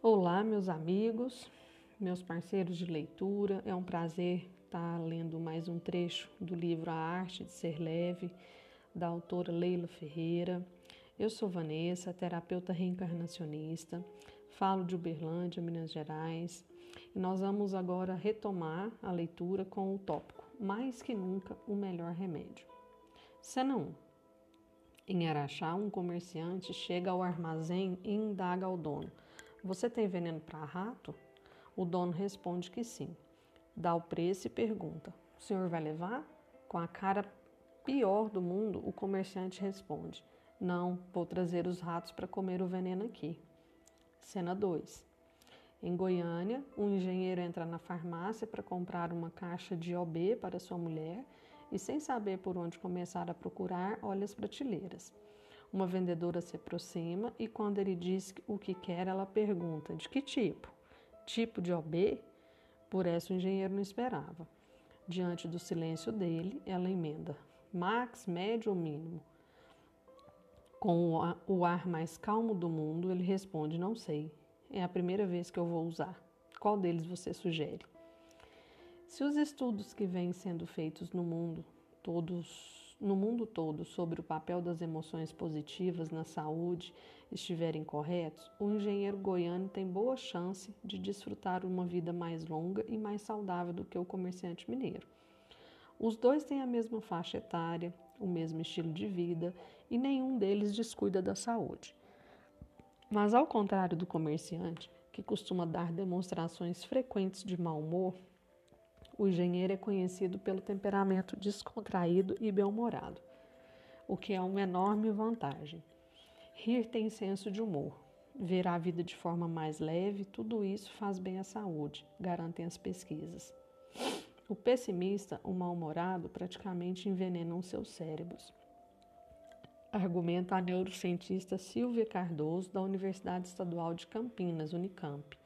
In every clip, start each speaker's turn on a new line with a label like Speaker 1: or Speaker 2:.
Speaker 1: Olá, meus amigos, meus parceiros de leitura. É um prazer estar lendo mais um trecho do livro A Arte de Ser Leve, da autora Leila Ferreira. Eu sou Vanessa, terapeuta reencarnacionista, falo de Uberlândia, Minas Gerais, e nós vamos agora retomar a leitura com o tópico Mais que nunca o melhor remédio. Cena 1. Em Araxá, um comerciante chega ao armazém e indaga ao dono você tem veneno para rato? O dono responde que sim. Dá o preço e pergunta: O senhor vai levar? Com a cara pior do mundo, o comerciante responde: Não, vou trazer os ratos para comer o veneno aqui. Cena 2. Em Goiânia, um engenheiro entra na farmácia para comprar uma caixa de OB para sua mulher e, sem saber por onde começar a procurar, olha as prateleiras. Uma vendedora se aproxima e, quando ele diz o que quer, ela pergunta: de que tipo? Tipo de OB? Por essa o engenheiro não esperava. Diante do silêncio dele, ela emenda: max, médio ou mínimo? Com o ar mais calmo do mundo, ele responde: Não sei. É a primeira vez que eu vou usar. Qual deles você sugere? Se os estudos que vêm sendo feitos no mundo, todos no mundo todo sobre o papel das emoções positivas na saúde estiverem corretos, o engenheiro goiano tem boa chance de desfrutar uma vida mais longa e mais saudável do que o comerciante mineiro. Os dois têm a mesma faixa etária, o mesmo estilo de vida e nenhum deles descuida da saúde. Mas, ao contrário do comerciante, que costuma dar demonstrações frequentes de mau humor, o engenheiro é conhecido pelo temperamento descontraído e bem-humorado, o que é uma enorme vantagem. Rir tem senso de humor. Ver a vida de forma mais leve, tudo isso faz bem à saúde, garantem as pesquisas. O pessimista, o mal-humorado, praticamente envenenam seus cérebros. Argumenta a neurocientista Silvia Cardoso, da Universidade Estadual de Campinas, Unicamp,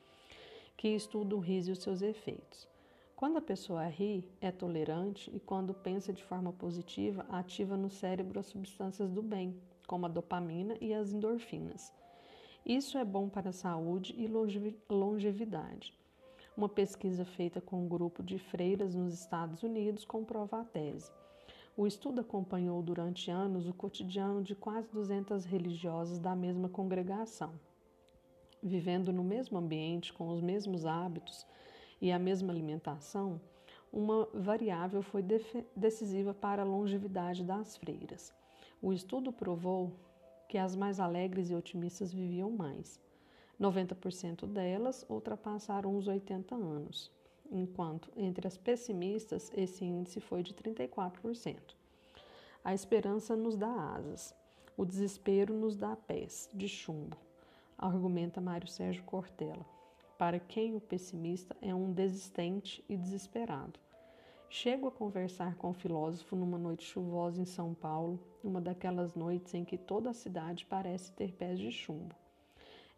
Speaker 1: que estuda o riso e os seus efeitos. Quando a pessoa ri, é tolerante e quando pensa de forma positiva, ativa no cérebro as substâncias do bem, como a dopamina e as endorfinas. Isso é bom para a saúde e longevidade. Uma pesquisa feita com um grupo de freiras nos Estados Unidos comprova a tese. O estudo acompanhou durante anos o cotidiano de quase 200 religiosas da mesma congregação. Vivendo no mesmo ambiente, com os mesmos hábitos, e a mesma alimentação, uma variável foi decisiva para a longevidade das freiras. O estudo provou que as mais alegres e otimistas viviam mais. 90% delas ultrapassaram os 80 anos, enquanto entre as pessimistas esse índice foi de 34%. A esperança nos dá asas, o desespero nos dá pés de chumbo, argumenta Mário Sérgio Cortella para quem o pessimista é um desistente e desesperado. Chego a conversar com o filósofo numa noite chuvosa em São Paulo, uma daquelas noites em que toda a cidade parece ter pés de chumbo.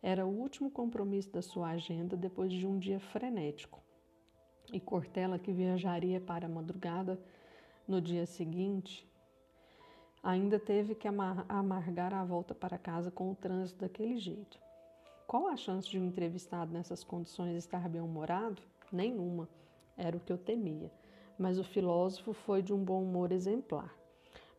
Speaker 1: Era o último compromisso da sua agenda depois de um dia frenético. E Cortella, que viajaria para a madrugada no dia seguinte, ainda teve que amargar a volta para casa com o trânsito daquele jeito. Qual a chance de um entrevistado nessas condições estar bem-humorado? Nenhuma. Era o que eu temia. Mas o filósofo foi de um bom humor exemplar.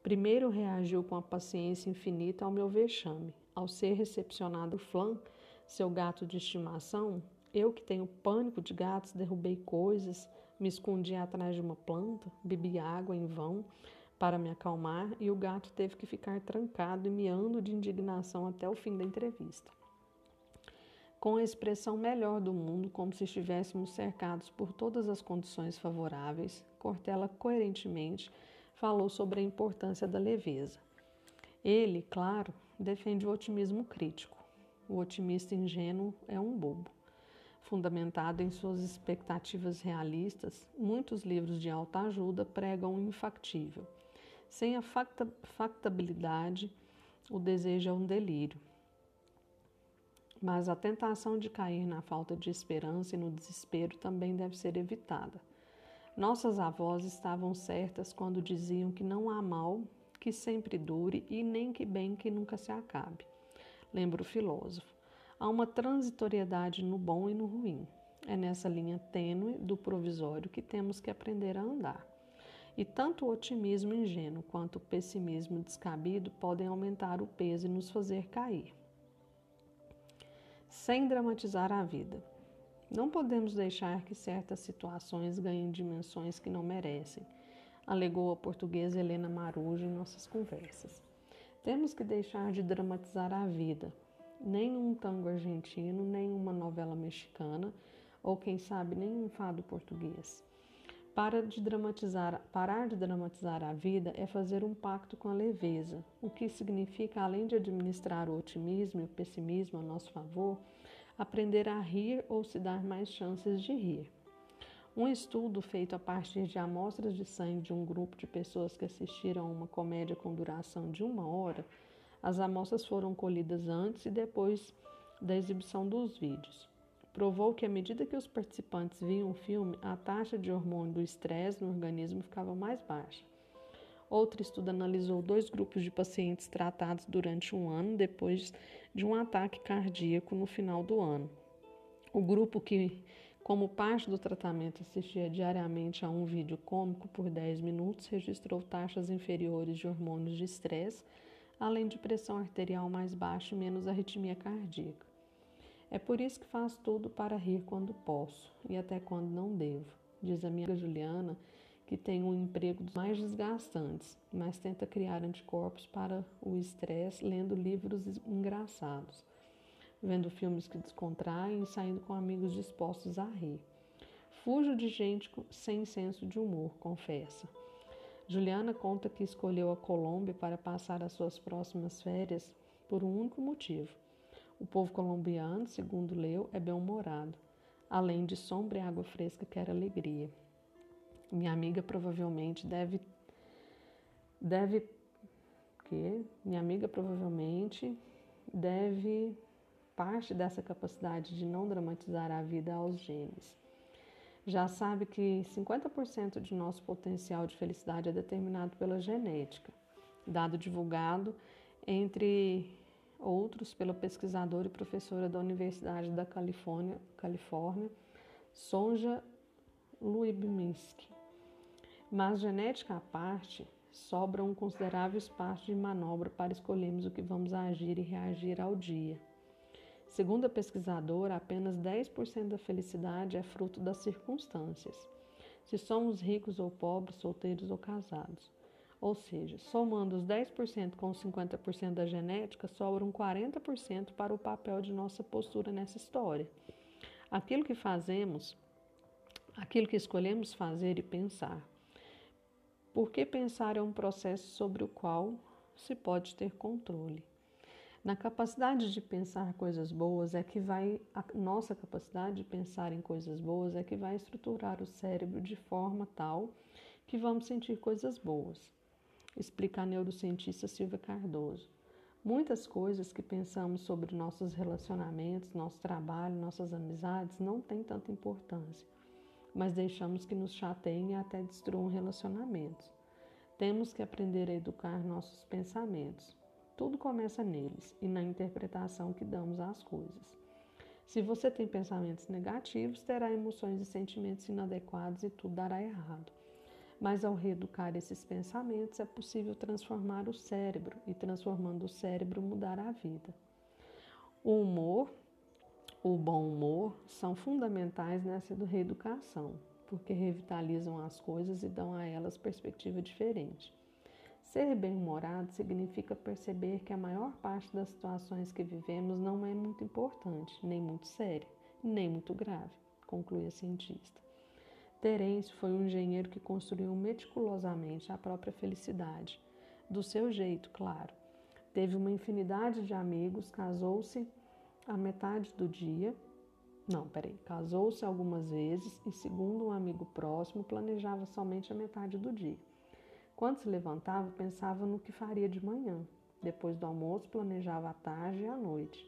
Speaker 1: Primeiro reagiu com a paciência infinita ao meu vexame. Ao ser recepcionado Flan, seu gato de estimação, eu que tenho pânico de gatos, derrubei coisas, me escondi atrás de uma planta, bebi água em vão para me acalmar e o gato teve que ficar trancado e miando de indignação até o fim da entrevista com a expressão melhor do mundo, como se estivéssemos cercados por todas as condições favoráveis, Cortella coerentemente falou sobre a importância da leveza. Ele, claro, defende o otimismo crítico. O otimista ingênuo é um bobo. Fundamentado em suas expectativas realistas, muitos livros de alta ajuda pregam o infactível. Sem a facta factabilidade, o desejo é um delírio. Mas a tentação de cair na falta de esperança e no desespero também deve ser evitada. Nossas avós estavam certas quando diziam que não há mal que sempre dure e nem que bem que nunca se acabe. Lembra o filósofo. Há uma transitoriedade no bom e no ruim. É nessa linha tênue do provisório que temos que aprender a andar. E tanto o otimismo ingênuo quanto o pessimismo descabido podem aumentar o peso e nos fazer cair. Sem dramatizar a vida. Não podemos deixar que certas situações ganhem dimensões que não merecem, alegou a portuguesa Helena Marujo em nossas conversas. Temos que deixar de dramatizar a vida. Nem um tango argentino, nem uma novela mexicana, ou quem sabe nem um fado português. Para de parar de dramatizar a vida é fazer um pacto com a leveza, o que significa, além de administrar o otimismo e o pessimismo a nosso favor, aprender a rir ou se dar mais chances de rir. Um estudo feito a partir de amostras de sangue de um grupo de pessoas que assistiram a uma comédia com duração de uma hora, as amostras foram colhidas antes e depois da exibição dos vídeos provou que à medida que os participantes viam o filme, a taxa de hormônio do estresse no organismo ficava mais baixa. Outro estudo analisou dois grupos de pacientes tratados durante um ano depois de um ataque cardíaco no final do ano. O grupo que, como parte do tratamento, assistia diariamente a um vídeo cômico por 10 minutos registrou taxas inferiores de hormônios de estresse, além de pressão arterial mais baixa e menos arritmia cardíaca. É por isso que faço tudo para rir quando posso e até quando não devo, diz a minha Juliana, que tem um emprego dos mais desgastantes, mas tenta criar anticorpos para o estresse lendo livros engraçados, vendo filmes que descontraem e saindo com amigos dispostos a rir. Fujo de gente sem senso de humor, confessa. Juliana conta que escolheu a Colômbia para passar as suas próximas férias por um único motivo o povo colombiano, segundo leu, é bem-humorado, além de sombra e água fresca quer alegria. Minha amiga provavelmente deve deve que minha amiga provavelmente deve parte dessa capacidade de não dramatizar a vida aos genes. Já sabe que 50% de nosso potencial de felicidade é determinado pela genética, dado divulgado entre outros pela pesquisadora e professora da Universidade da Califórnia, Califórnia Sonja Luibminski. Mas genética à parte, sobra um considerável espaço de manobra para escolhermos o que vamos agir e reagir ao dia. Segundo a pesquisadora, apenas 10% da felicidade é fruto das circunstâncias. Se somos ricos ou pobres, solteiros ou casados. Ou seja, somando os 10% com os 50% da genética, sobram 40% para o papel de nossa postura nessa história. Aquilo que fazemos, aquilo que escolhemos fazer e pensar. Porque pensar é um processo sobre o qual se pode ter controle. Na capacidade de pensar coisas boas é que vai a nossa capacidade de pensar em coisas boas é que vai estruturar o cérebro de forma tal que vamos sentir coisas boas explica a neurocientista Silvia Cardoso. Muitas coisas que pensamos sobre nossos relacionamentos, nosso trabalho, nossas amizades não têm tanta importância, mas deixamos que nos chateiem e até destruam relacionamentos. Temos que aprender a educar nossos pensamentos. Tudo começa neles e na interpretação que damos às coisas. Se você tem pensamentos negativos, terá emoções e sentimentos inadequados e tudo dará errado. Mas ao reeducar esses pensamentos é possível transformar o cérebro e, transformando o cérebro, mudar a vida. O humor, o bom humor, são fundamentais nessa reeducação, porque revitalizam as coisas e dão a elas perspectiva diferente. Ser bem-humorado significa perceber que a maior parte das situações que vivemos não é muito importante, nem muito séria, nem muito grave, conclui a cientista. Terêncio foi um engenheiro que construiu meticulosamente a própria felicidade, do seu jeito, claro. Teve uma infinidade de amigos, casou-se a metade do dia. Não, peraí, casou-se algumas vezes e, segundo um amigo próximo, planejava somente a metade do dia. Quando se levantava, pensava no que faria de manhã. Depois do almoço, planejava a tarde e a noite.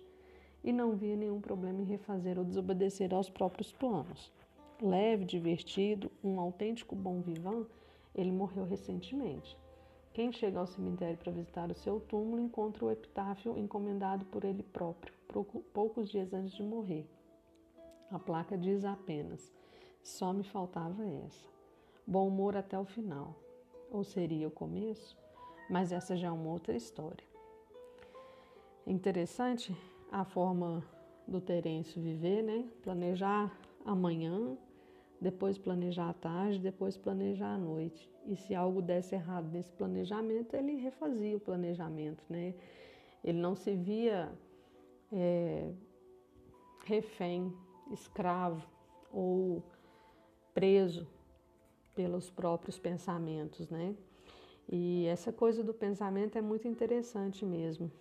Speaker 1: E não via nenhum problema em refazer ou desobedecer aos próprios planos leve, divertido, um autêntico bom vivant, ele morreu recentemente. Quem chega ao cemitério para visitar o seu túmulo encontra o epitáfio encomendado por ele próprio. poucos dias antes de morrer. A placa diz apenas: só me faltava essa. Bom humor até o final. Ou seria o começo? Mas essa já é uma outra história. Interessante a forma do Terêncio viver, né? Planejar amanhã, depois planejar a tarde, depois planejar a noite. E se algo desse errado nesse planejamento, ele refazia o planejamento, né? Ele não se via é, refém, escravo ou preso pelos próprios pensamentos, né? E essa coisa do pensamento é muito interessante mesmo.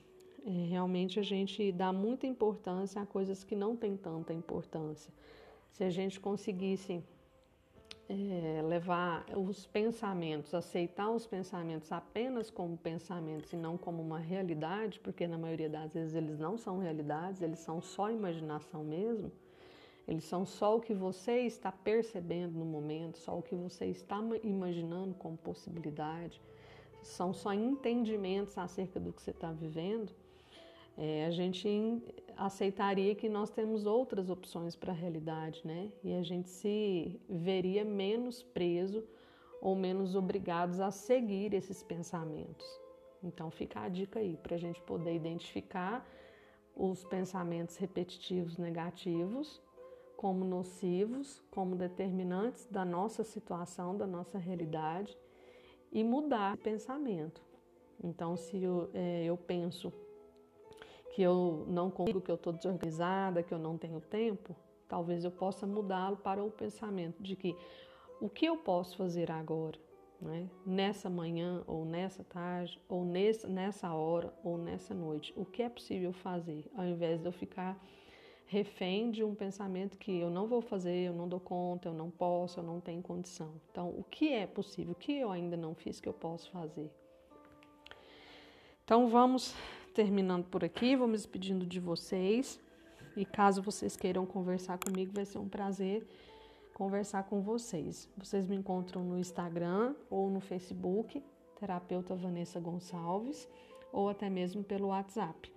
Speaker 1: É, realmente a gente dá muita importância a coisas que não têm tanta importância. Se a gente conseguisse é, levar os pensamentos, aceitar os pensamentos apenas como pensamentos e não como uma realidade, porque na maioria das vezes eles não são realidades, eles são só imaginação mesmo, eles são só o que você está percebendo no momento, só o que você está imaginando como possibilidade, são só entendimentos acerca do que você está vivendo é, a gente aceitaria que nós temos outras opções para a realidade, né? E a gente se veria menos preso ou menos obrigados a seguir esses pensamentos. Então fica a dica aí para a gente poder identificar os pensamentos repetitivos negativos como nocivos, como determinantes da nossa situação, da nossa realidade e mudar o pensamento. Então, se eu, é, eu penso que eu não consigo, que eu estou desorganizada, que eu não tenho tempo, talvez eu possa mudá-lo para o pensamento de que o que eu posso fazer agora, né? nessa manhã, ou nessa tarde, ou nessa, nessa hora, ou nessa noite, o que é possível fazer, ao invés de eu ficar refém de um pensamento que eu não vou fazer, eu não dou conta, eu não posso, eu não tenho condição. Então, o que é possível, o que eu ainda não fiz que eu posso fazer? Então, vamos terminando por aqui, vou me despedindo de vocês. E caso vocês queiram conversar comigo, vai ser um prazer conversar com vocês. Vocês me encontram no Instagram ou no Facebook, terapeuta Vanessa Gonçalves, ou até mesmo pelo WhatsApp,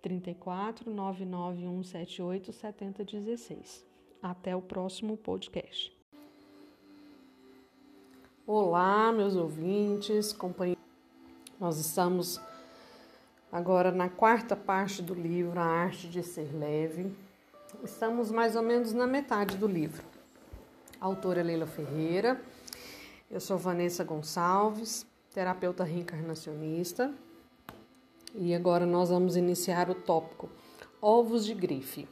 Speaker 1: 34 99178 7016. Até o próximo podcast. Olá, meus ouvintes, companheiros. Nós estamos Agora, na quarta parte do livro, A Arte de Ser Leve, estamos mais ou menos na metade do livro. A autora é Leila Ferreira, eu sou Vanessa Gonçalves, terapeuta reencarnacionista, e agora nós vamos iniciar o tópico Ovos de Grife.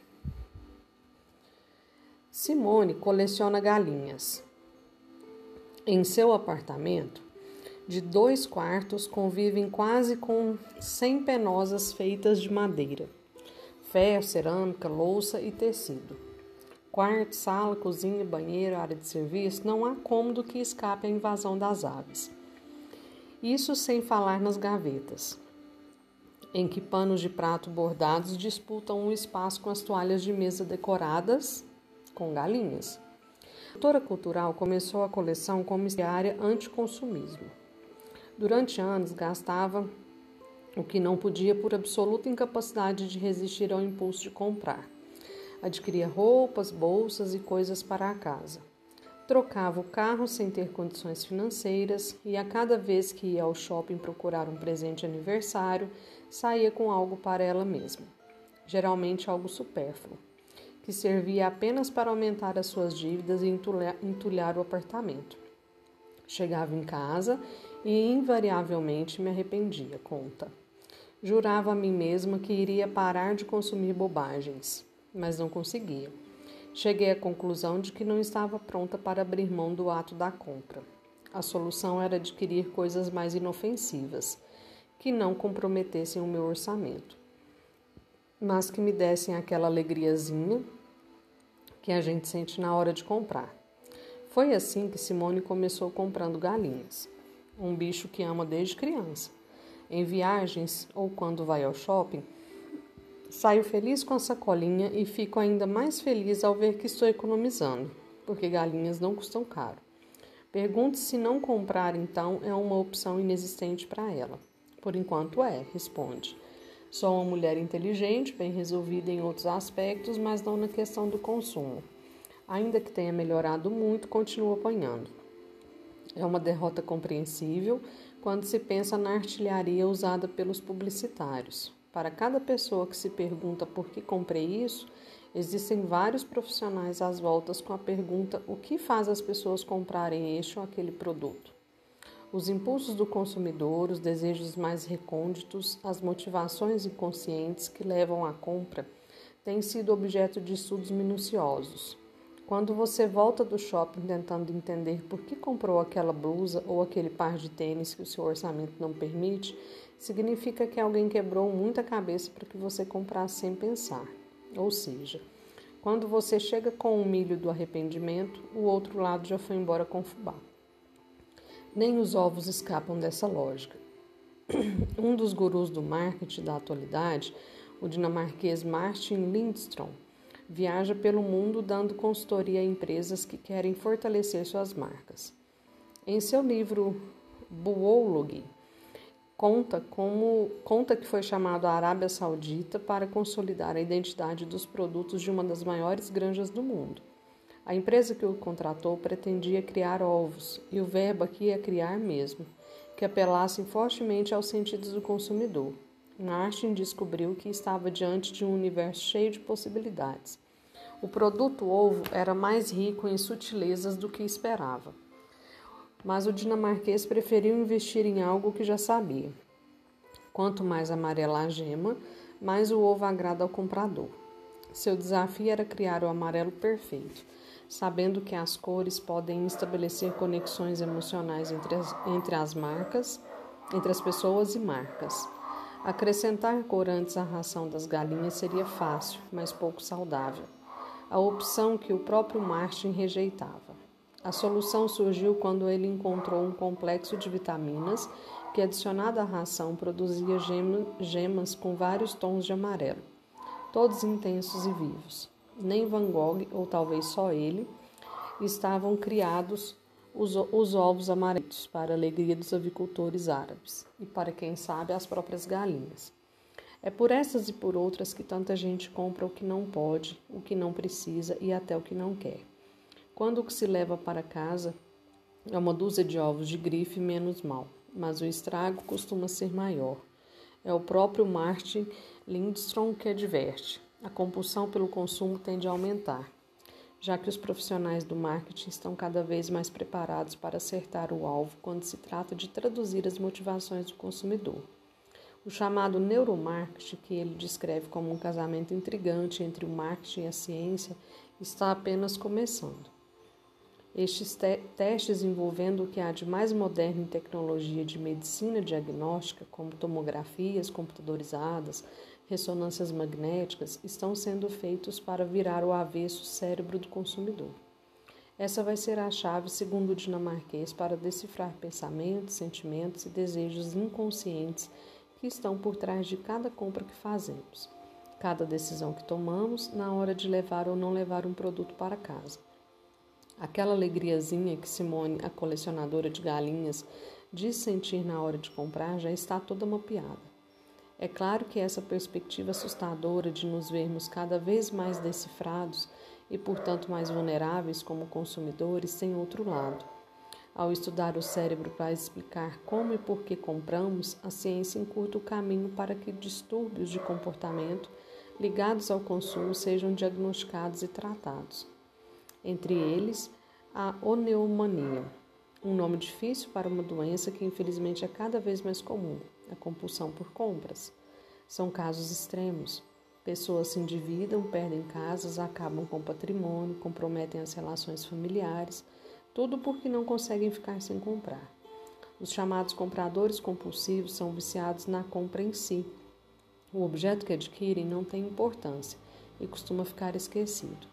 Speaker 1: Simone coleciona galinhas. Em seu apartamento, de dois quartos convivem quase com cem penosas feitas de madeira, ferro, cerâmica, louça e tecido. Quarto, sala, cozinha, banheiro, área de serviço, não há cômodo que escape à invasão das aves. Isso sem falar nas gavetas, em que panos de prato bordados disputam um espaço com as toalhas de mesa decoradas com galinhas. A autora cultural começou a coleção como área anticonsumismo. Durante anos gastava o que não podia por absoluta incapacidade de resistir ao impulso de comprar. Adquiria roupas, bolsas e coisas para a casa. Trocava o carro sem ter condições financeiras e a cada vez que ia ao shopping procurar um presente de aniversário, saía com algo para ela mesma, geralmente algo supérfluo, que servia apenas para aumentar as suas dívidas e entulhar, entulhar o apartamento. Chegava em casa e invariavelmente me arrependia, conta. Jurava a mim mesma que iria parar de consumir bobagens, mas não conseguia. Cheguei à conclusão de que não estava pronta para abrir mão do ato da compra. A solução era adquirir coisas mais inofensivas, que não comprometessem o meu orçamento, mas que me dessem aquela alegriazinha que a gente sente na hora de comprar. Foi assim que Simone começou comprando galinhas um bicho que ama desde criança. Em viagens ou quando vai ao shopping, saio feliz com a sacolinha e fico ainda mais feliz ao ver que estou economizando, porque galinhas não custam caro. Pergunte se não comprar então é uma opção inexistente para ela. Por enquanto é, responde. Sou uma mulher inteligente, bem resolvida em outros aspectos, mas não na questão do consumo. Ainda que tenha melhorado muito, continuo apanhando. É uma derrota compreensível quando se pensa na artilharia usada pelos publicitários. Para cada pessoa que se pergunta por que comprei isso, existem vários profissionais às voltas com a pergunta: o que faz as pessoas comprarem este ou aquele produto? Os impulsos do consumidor, os desejos mais recônditos, as motivações inconscientes que levam à compra têm sido objeto de estudos minuciosos. Quando você volta do shopping tentando entender por que comprou aquela blusa ou aquele par de tênis que o seu orçamento não permite, significa que alguém quebrou muita cabeça para que você comprasse sem pensar. Ou seja, quando você chega com o milho do arrependimento, o outro lado já foi embora com fubá. Nem os ovos escapam dessa lógica. Um dos gurus do marketing da atualidade, o dinamarquês Martin Lindstrom, viaja pelo mundo dando consultoria a empresas que querem fortalecer suas marcas. Em seu livro Buology, conta como conta que foi chamado a Arábia Saudita para consolidar a identidade dos produtos de uma das maiores granjas do mundo. A empresa que o contratou pretendia criar ovos, e o verbo aqui é criar mesmo, que apelassem fortemente aos sentidos do consumidor. Martin descobriu que estava diante de um universo cheio de possibilidades. O produto ovo era mais rico em sutilezas do que esperava. Mas o dinamarquês preferiu investir em algo que já sabia. Quanto mais amarela a gema, mais o ovo agrada ao comprador. Seu desafio era criar o amarelo perfeito, sabendo que as cores podem estabelecer conexões emocionais entre as, entre as marcas, entre as pessoas e marcas. Acrescentar cor antes à ração das galinhas seria fácil, mas pouco saudável. A opção que o próprio Martin rejeitava. A solução surgiu quando ele encontrou um complexo de vitaminas que, adicionado à ração, produzia gemas com vários tons de amarelo, todos intensos e vivos. Nem Van Gogh, ou talvez só ele, estavam criados os, os ovos amarelos para a alegria dos avicultores árabes e para quem sabe as próprias galinhas. É por essas e por outras que tanta gente compra o que não pode, o que não precisa e até o que não quer. Quando o que se leva para casa é uma dúzia de ovos de grife menos mal, mas o estrago costuma ser maior. É o próprio Martin Lindstrom que adverte. A compulsão pelo consumo tende a aumentar já que os profissionais do marketing estão cada vez mais preparados para acertar o alvo quando se trata de traduzir as motivações do consumidor. O chamado neuromarketing, que ele descreve como um casamento intrigante entre o marketing e a ciência, está apenas começando. Estes te testes envolvendo o que há de mais moderno em tecnologia de medicina diagnóstica, como tomografias computadorizadas, ressonâncias magnéticas estão sendo feitos para virar o avesso cérebro do consumidor. Essa vai ser a chave, segundo o dinamarquês, para decifrar pensamentos, sentimentos e desejos inconscientes que estão por trás de cada compra que fazemos, cada decisão que tomamos na hora de levar ou não levar um produto para casa. Aquela alegriazinha que Simone, a colecionadora de galinhas, diz sentir na hora de comprar já está toda mapeada. É claro que essa perspectiva assustadora de nos vermos cada vez mais decifrados e, portanto, mais vulneráveis como consumidores tem outro lado. Ao estudar o cérebro para explicar como e por que compramos, a ciência encurta o caminho para que distúrbios de comportamento ligados ao consumo sejam diagnosticados e tratados. Entre eles, a oneomania, um nome difícil para uma doença que infelizmente é cada vez mais comum a compulsão por compras. São casos extremos. Pessoas se endividam, perdem casas, acabam com patrimônio, comprometem as relações familiares, tudo porque não conseguem ficar sem comprar. Os chamados compradores compulsivos são viciados na compra em si. O objeto que adquirem não tem importância e costuma ficar esquecido.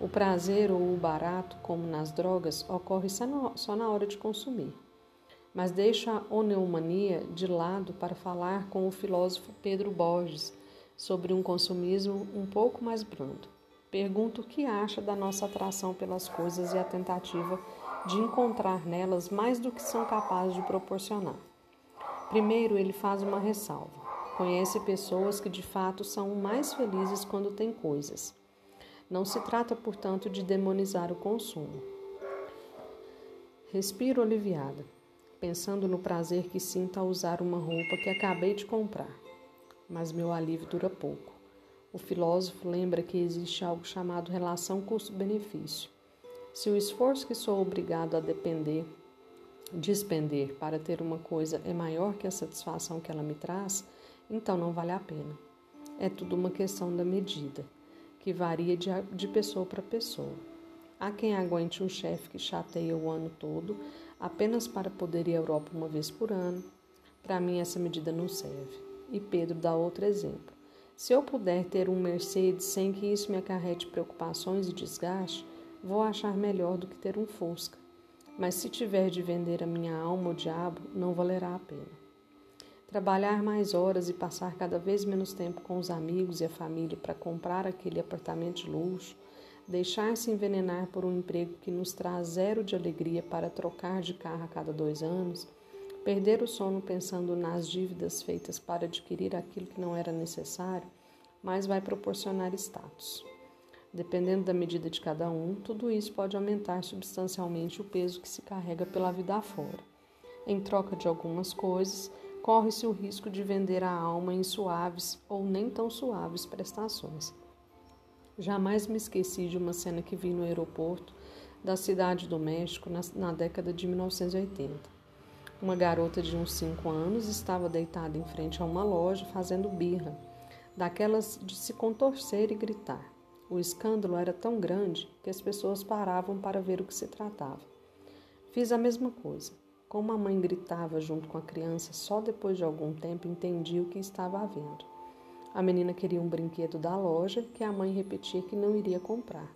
Speaker 1: O prazer ou o barato, como nas drogas, ocorre só na hora de consumir mas deixo a oneumania de lado para falar com o filósofo Pedro Borges sobre um consumismo um pouco mais brando. Pergunto o que acha da nossa atração pelas coisas e a tentativa de encontrar nelas mais do que são capazes de proporcionar. Primeiro, ele faz uma ressalva. conhece pessoas que de fato são mais felizes quando têm coisas. Não se trata, portanto, de demonizar o consumo. Respiro aliviada, pensando no prazer que sinto ao usar uma roupa que acabei de comprar. Mas meu alívio dura pouco. O filósofo lembra que existe algo chamado relação custo-benefício. Se o esforço que sou obrigado a depender, despender para ter uma coisa é maior que a satisfação que ela me traz, então não vale a pena. É tudo uma questão da medida, que varia de, de pessoa para pessoa. Há quem aguente um chefe que chateia o ano todo apenas para poder ir à Europa uma vez por ano. Para mim, essa medida não serve. E Pedro dá outro exemplo. Se eu puder ter um Mercedes sem que isso me acarrete preocupações e desgaste, vou achar melhor do que ter um Fusca. Mas se tiver de vender a minha alma ao diabo, não valerá a pena. Trabalhar mais horas e passar cada vez menos tempo com os amigos e a família para comprar aquele apartamento de luxo, deixar-se envenenar por um emprego que nos traz zero de alegria para trocar de carro a cada dois anos, perder o sono pensando nas dívidas feitas para adquirir aquilo que não era necessário, mas vai proporcionar status. Dependendo da medida de cada um, tudo isso pode aumentar substancialmente o peso que se carrega pela vida afora. Em troca de algumas coisas, corre-se o risco de vender a alma em suaves ou nem tão suaves prestações. Jamais me esqueci de uma cena que vi no aeroporto da cidade do México na, na década de 1980. Uma garota de uns 5 anos estava deitada em frente a uma loja fazendo birra, daquelas de se contorcer e gritar. O escândalo era tão grande que as pessoas paravam para ver o que se tratava. Fiz a mesma coisa. Como a mãe gritava junto com a criança, só depois de algum tempo entendi o que estava havendo. A menina queria um brinquedo da loja que a mãe repetia que não iria comprar.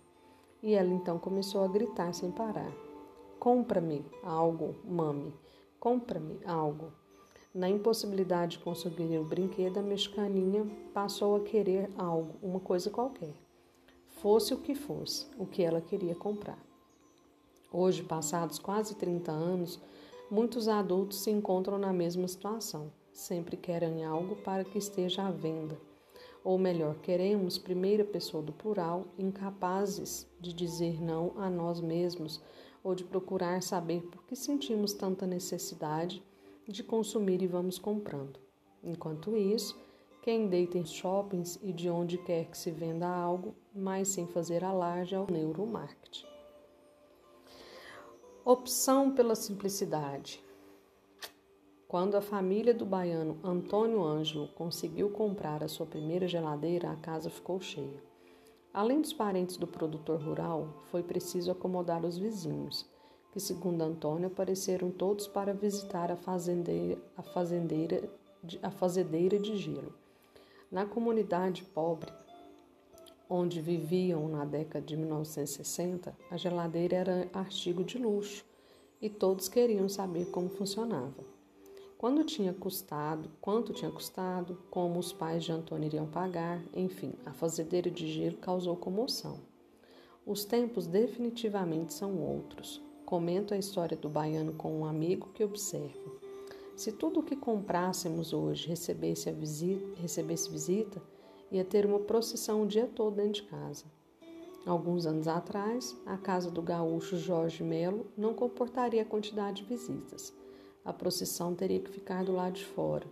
Speaker 1: E ela então começou a gritar sem parar: Compra-me algo, mami, compra-me algo. Na impossibilidade de conseguir o brinquedo, a mexicaninha passou a querer algo, uma coisa qualquer. Fosse o que fosse, o que ela queria comprar. Hoje, passados quase 30 anos, Muitos adultos se encontram na mesma situação. Sempre querem algo para que esteja à venda. Ou melhor, queremos, primeira pessoa do plural, incapazes de dizer não a nós mesmos ou de procurar saber por que sentimos tanta necessidade de consumir e vamos comprando. Enquanto isso, quem deita em shoppings e de onde quer que se venda algo, mas sem fazer alarde ao neuromarketing. Opção pela simplicidade. Quando a família do baiano Antônio Ângelo conseguiu comprar a sua primeira geladeira, a casa ficou cheia. Além dos parentes do produtor rural, foi preciso acomodar os vizinhos, que, segundo Antônio, apareceram todos para visitar a fazendeira, a fazendeira, a fazendeira de gelo. Na comunidade pobre, onde viviam na década de 1960, a geladeira era artigo de luxo e todos queriam saber como funcionava. Quando tinha custado, quanto tinha custado, como os pais de Antônio iriam pagar, enfim, a fazendeira de gelo causou comoção. Os tempos definitivamente são outros. Comento a história do baiano com um amigo que observa. Se tudo o que comprássemos hoje recebesse, visita, recebesse visita, ia ter uma procissão o dia todo dentro de casa. Alguns anos atrás, a casa do gaúcho Jorge Melo não comportaria a quantidade de visitas. A procissão teria que ficar do lado de fora.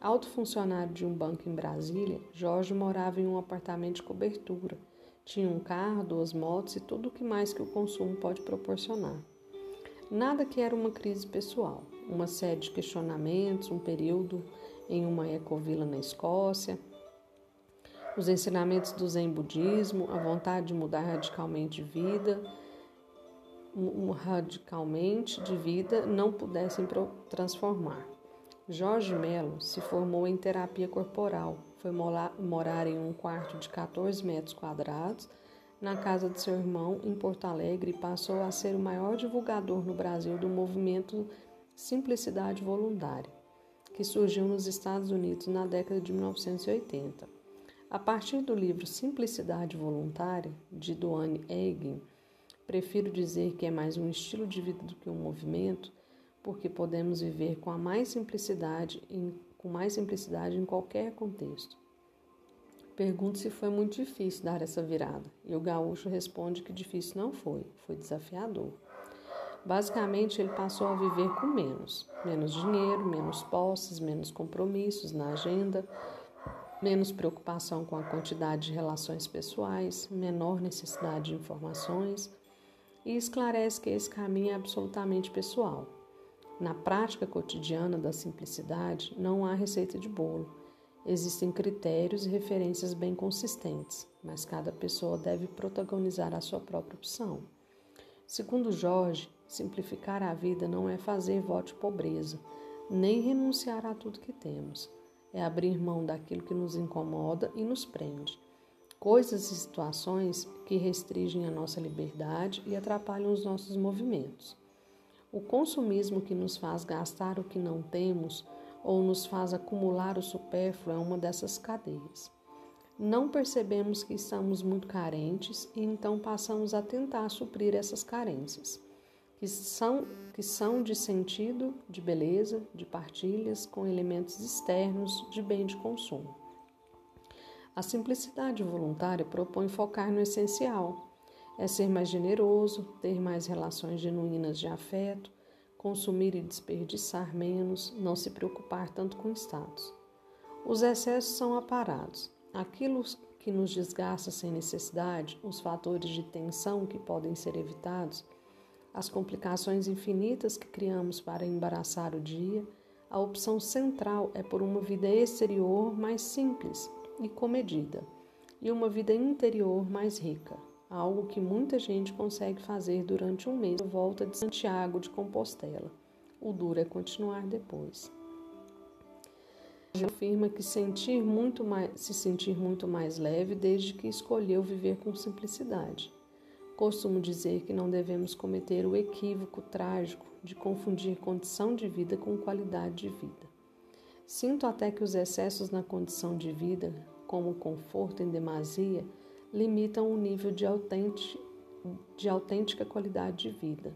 Speaker 1: Alto funcionário de um banco em Brasília, Jorge morava em um apartamento de cobertura. Tinha um carro, duas motos e tudo o que mais que o consumo pode proporcionar. Nada que era uma crise pessoal, uma série de questionamentos, um período em uma ecovila na Escócia, os ensinamentos do Zen budismo, a vontade de mudar radicalmente de vida, radicalmente de vida não pudessem transformar. Jorge Melo se formou em terapia corporal, foi morar em um quarto de 14 metros quadrados na casa de seu irmão em Porto Alegre e passou a ser o maior divulgador no Brasil do movimento Simplicidade Voluntária, que surgiu nos Estados Unidos na década de 1980. A partir do livro Simplicidade Voluntária, de Duane Eggen, prefiro dizer que é mais um estilo de vida do que um movimento, porque podemos viver com a mais simplicidade em com mais simplicidade em qualquer contexto. Pergunto se foi muito difícil dar essa virada, e o gaúcho responde que difícil não foi, foi desafiador. Basicamente, ele passou a viver com menos: menos dinheiro, menos posses, menos compromissos na agenda, menos preocupação com a quantidade de relações pessoais, menor necessidade de informações, e esclarece que esse caminho é absolutamente pessoal. Na prática cotidiana da simplicidade, não há receita de bolo. Existem critérios e referências bem consistentes, mas cada pessoa deve protagonizar a sua própria opção. Segundo Jorge, simplificar a vida não é fazer voto de pobreza, nem renunciar a tudo que temos. É abrir mão daquilo que nos incomoda e nos prende. Coisas e situações que restringem a nossa liberdade e atrapalham os nossos movimentos. O consumismo que nos faz gastar o que não temos ou nos faz acumular o supérfluo é uma dessas cadeias. Não percebemos que estamos muito carentes e então passamos a tentar suprir essas carências, que são, que são de sentido, de beleza, de partilhas com elementos externos de bem de consumo. A simplicidade voluntária propõe focar no essencial é ser mais generoso, ter mais relações genuínas de afeto, consumir e desperdiçar menos, não se preocupar tanto com status. Os excessos são aparados. Aquilo que nos desgasta sem necessidade, os fatores de tensão que podem ser evitados, as complicações infinitas que criamos para embaraçar o dia, a opção central é por uma vida exterior mais simples e comedida, e uma vida interior mais rica algo que muita gente consegue fazer durante um mês volta de Santiago de Compostela. O duro é continuar depois. Afirma que sentir muito mais, se sentir muito mais leve desde que escolheu viver com simplicidade. Costumo dizer que não devemos cometer o equívoco trágico de confundir condição de vida com qualidade de vida. Sinto até que os excessos na condição de vida, como o conforto em demasia, limitam o nível de, de autêntica qualidade de vida.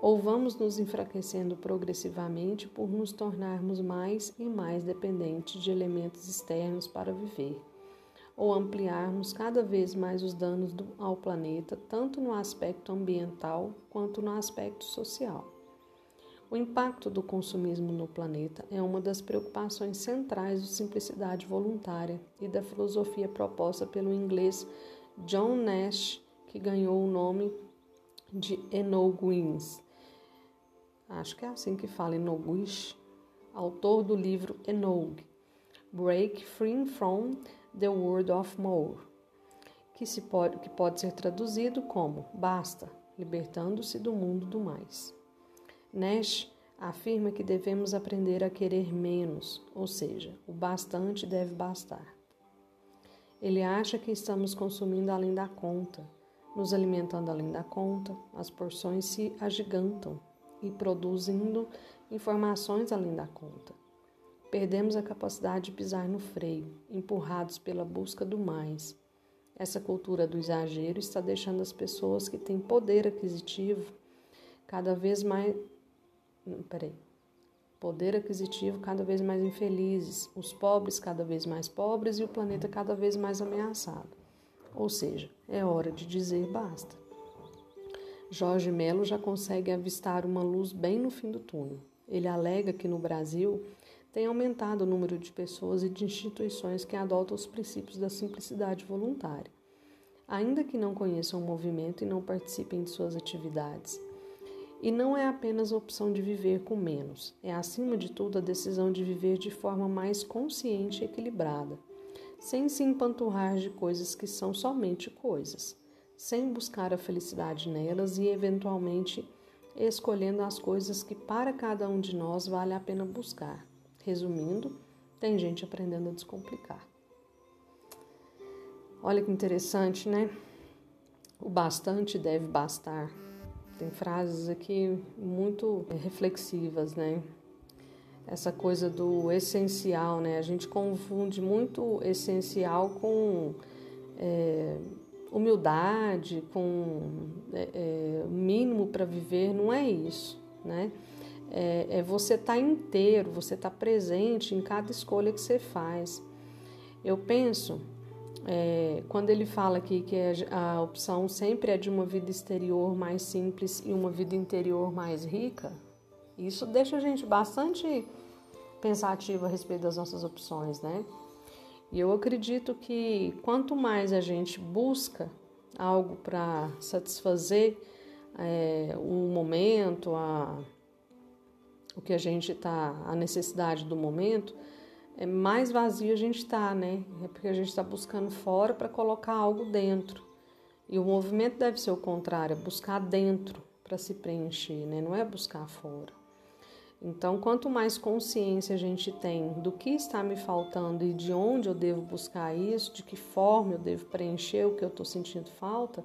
Speaker 1: Ou vamos nos enfraquecendo progressivamente por nos tornarmos mais e mais dependentes de elementos externos para viver, ou ampliarmos cada vez mais os danos do, ao planeta, tanto no aspecto ambiental quanto no aspecto social. O impacto do consumismo no planeta é uma das preocupações centrais do Simplicidade Voluntária e da filosofia proposta pelo inglês John Nash, que ganhou o nome de Enoguins. Acho que é assim que fala, Enoguish, autor do livro Enog, Break Free from the World of More, que, se pode, que pode ser traduzido como Basta, libertando-se do mundo do mais. Nash afirma que devemos aprender a querer menos, ou seja, o bastante deve bastar. Ele acha que estamos consumindo além da conta, nos alimentando além da conta, as porções se agigantam e produzindo informações além da conta. Perdemos a capacidade de pisar no freio, empurrados pela busca do mais. Essa cultura do exagero está deixando as pessoas que têm poder aquisitivo cada vez mais peraí, poder aquisitivo cada vez mais infelizes, os pobres cada vez mais pobres e o planeta cada vez mais ameaçado. Ou seja, é hora de dizer basta. Jorge Melo já consegue avistar uma luz bem no fim do túnel. Ele alega que no Brasil tem aumentado o número de pessoas e de instituições que adotam os princípios da simplicidade voluntária. Ainda que não conheçam o movimento e não participem de suas atividades, e não é apenas a opção de viver com menos, é acima de tudo a decisão de viver de forma mais consciente e equilibrada, sem se empanturrar de coisas que são somente coisas, sem buscar a felicidade nelas e eventualmente escolhendo as coisas que para cada um de nós vale a pena buscar. Resumindo, tem gente aprendendo a descomplicar. Olha que interessante, né? O bastante deve bastar tem frases aqui muito reflexivas, né? Essa coisa do essencial, né? A gente confunde muito essencial com é, humildade, com é, é, mínimo para viver. Não é isso, né? É, é você estar tá inteiro, você estar tá presente em cada escolha que você faz. Eu penso, é, quando ele fala aqui que a opção sempre é de uma vida exterior mais simples e uma vida interior mais rica, isso deixa a gente bastante pensativo a respeito das nossas opções, né? E eu acredito que quanto mais a gente busca algo para satisfazer é, o momento, a, o que a gente está, a necessidade do momento, é mais vazio a gente está, né? É porque a gente está buscando fora para colocar algo dentro. E o movimento deve ser o contrário, é buscar dentro para se preencher, né? Não é buscar fora. Então, quanto mais consciência a gente tem do que está me faltando e de onde eu devo buscar isso, de que forma eu devo preencher o que eu estou sentindo falta,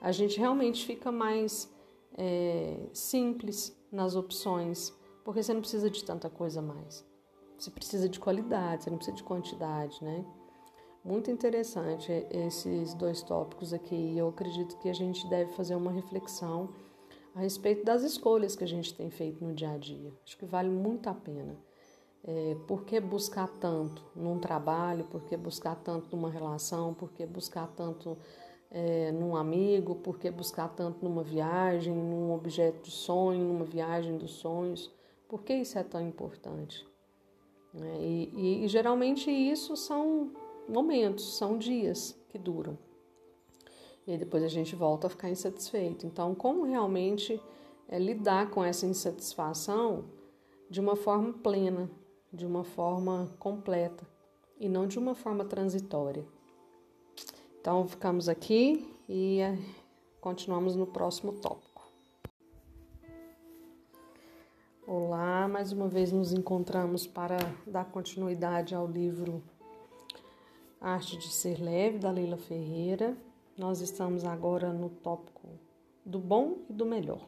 Speaker 1: a gente realmente fica mais é, simples nas opções, porque você não precisa de tanta coisa mais. Você precisa de qualidade, você não precisa de quantidade, né? Muito interessante esses dois tópicos aqui. Eu acredito que a gente deve fazer uma reflexão a respeito das escolhas que a gente tem feito no dia a dia. Acho que vale muito a pena. É, por que buscar tanto num trabalho? Por que buscar tanto numa relação? Por que buscar tanto é, num amigo? Por que buscar tanto numa viagem, num objeto de sonho, numa viagem dos sonhos? Por que isso é tão importante? É, e, e, e geralmente isso são momentos, são dias que duram e depois a gente volta a ficar insatisfeito. Então, como realmente é, lidar com essa insatisfação de uma forma plena, de uma forma completa e não de uma forma transitória. Então, ficamos aqui e é, continuamos no próximo tópico. Olá, mais uma vez nos encontramos para dar continuidade ao livro Arte de Ser Leve, da Leila Ferreira. Nós estamos agora no tópico do bom e do melhor.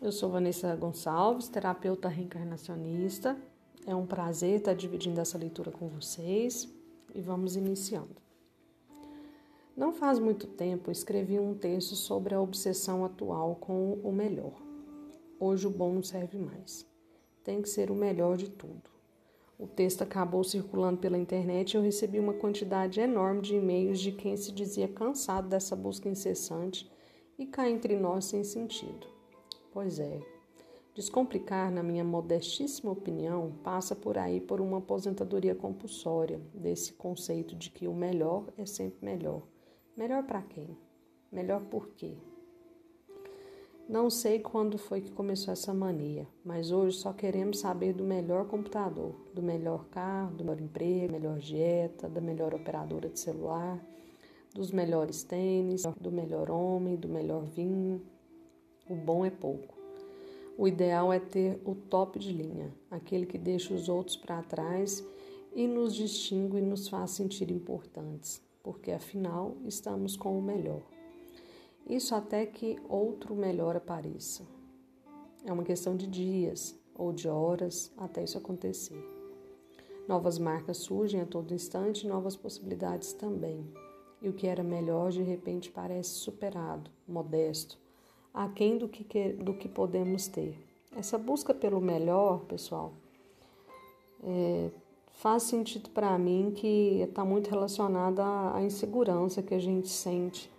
Speaker 1: Eu sou Vanessa Gonçalves, terapeuta reencarnacionista. É um prazer estar dividindo essa leitura com vocês e vamos iniciando. Não faz muito tempo escrevi um texto sobre a obsessão atual com o melhor. Hoje o bom não serve mais. Tem que ser o melhor de tudo. O texto acabou circulando pela internet e eu recebi uma quantidade enorme de e-mails de quem se dizia cansado dessa busca incessante e cá entre nós sem sentido. Pois é, descomplicar, na minha modestíssima opinião, passa por aí por uma aposentadoria compulsória desse conceito de que o melhor é sempre melhor. Melhor para quem? Melhor por quê? Não sei quando foi que começou essa mania, mas hoje só queremos saber do melhor computador, do melhor carro, do melhor emprego, melhor dieta, da melhor operadora de celular, dos melhores tênis, do melhor homem, do melhor vinho. O bom é pouco. O ideal é ter o top de linha, aquele que deixa os outros para trás e nos distingue e nos faz sentir importantes, porque afinal estamos com o melhor. Isso até que outro melhor apareça. É uma questão de dias ou de horas até isso acontecer. Novas marcas surgem a todo instante, novas possibilidades também. E o que era melhor de repente parece superado, modesto, aquém do que, do que podemos ter. Essa busca pelo melhor, pessoal, é, faz sentido para mim que está muito relacionada à insegurança que a gente sente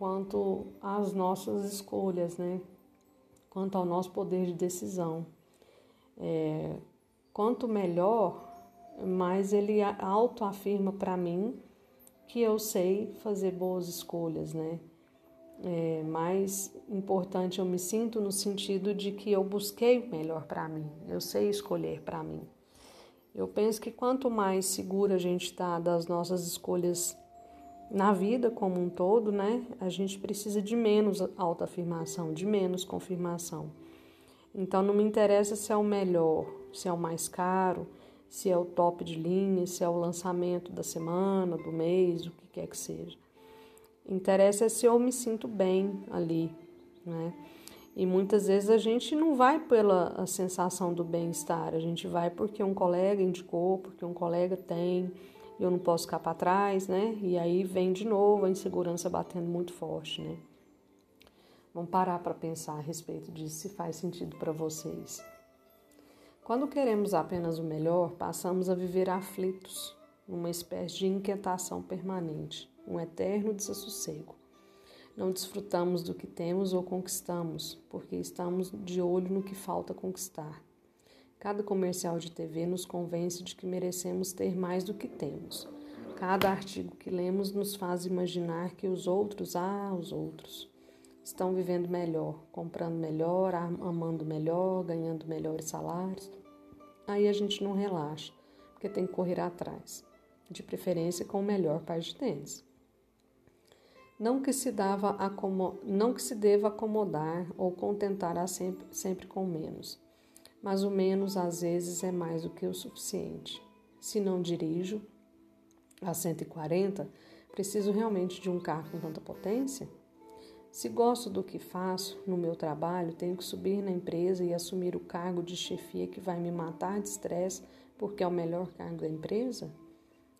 Speaker 1: quanto às nossas escolhas, né? Quanto ao nosso poder de decisão. É, quanto melhor, mais ele autoafirma para mim que eu sei fazer boas escolhas, né? É, mais importante eu me sinto no sentido de que eu busquei o melhor para mim, eu sei escolher para mim. Eu penso que quanto mais segura a gente está das nossas escolhas na vida como um todo, né, a gente precisa de menos autoafirmação, de menos confirmação. Então não me interessa se é o melhor, se é o mais caro, se é o top de linha, se é o lançamento da semana, do mês, o que quer que seja. Interessa é se eu me sinto bem ali, né? E muitas vezes a gente não vai pela sensação do bem-estar, a gente vai porque um colega indicou, porque um colega tem, eu não posso ficar para trás, né? E aí vem de novo a insegurança batendo muito forte, né? Vamos parar para pensar a respeito disso, se faz sentido para vocês. Quando queremos apenas o melhor, passamos a viver aflitos, numa espécie de inquietação permanente, um eterno desassossego. Não desfrutamos do que temos ou conquistamos, porque estamos de olho no que falta conquistar. Cada comercial de TV nos convence de que merecemos ter mais do que temos. Cada artigo que lemos nos faz imaginar que os outros, ah, os outros, estão vivendo melhor, comprando melhor, amando melhor, ganhando melhores salários. Aí a gente não relaxa, porque tem que correr atrás, de preferência com o melhor par de tênis. Não que se, dava não que se deva acomodar ou contentar sempre, sempre com menos, mas o menos às vezes é mais do que o suficiente. Se não dirijo a 140, preciso realmente de um carro com tanta potência? Se gosto do que faço no meu trabalho, tenho que subir na empresa e assumir o cargo de chefia que vai me matar de estresse porque é o melhor cargo da empresa?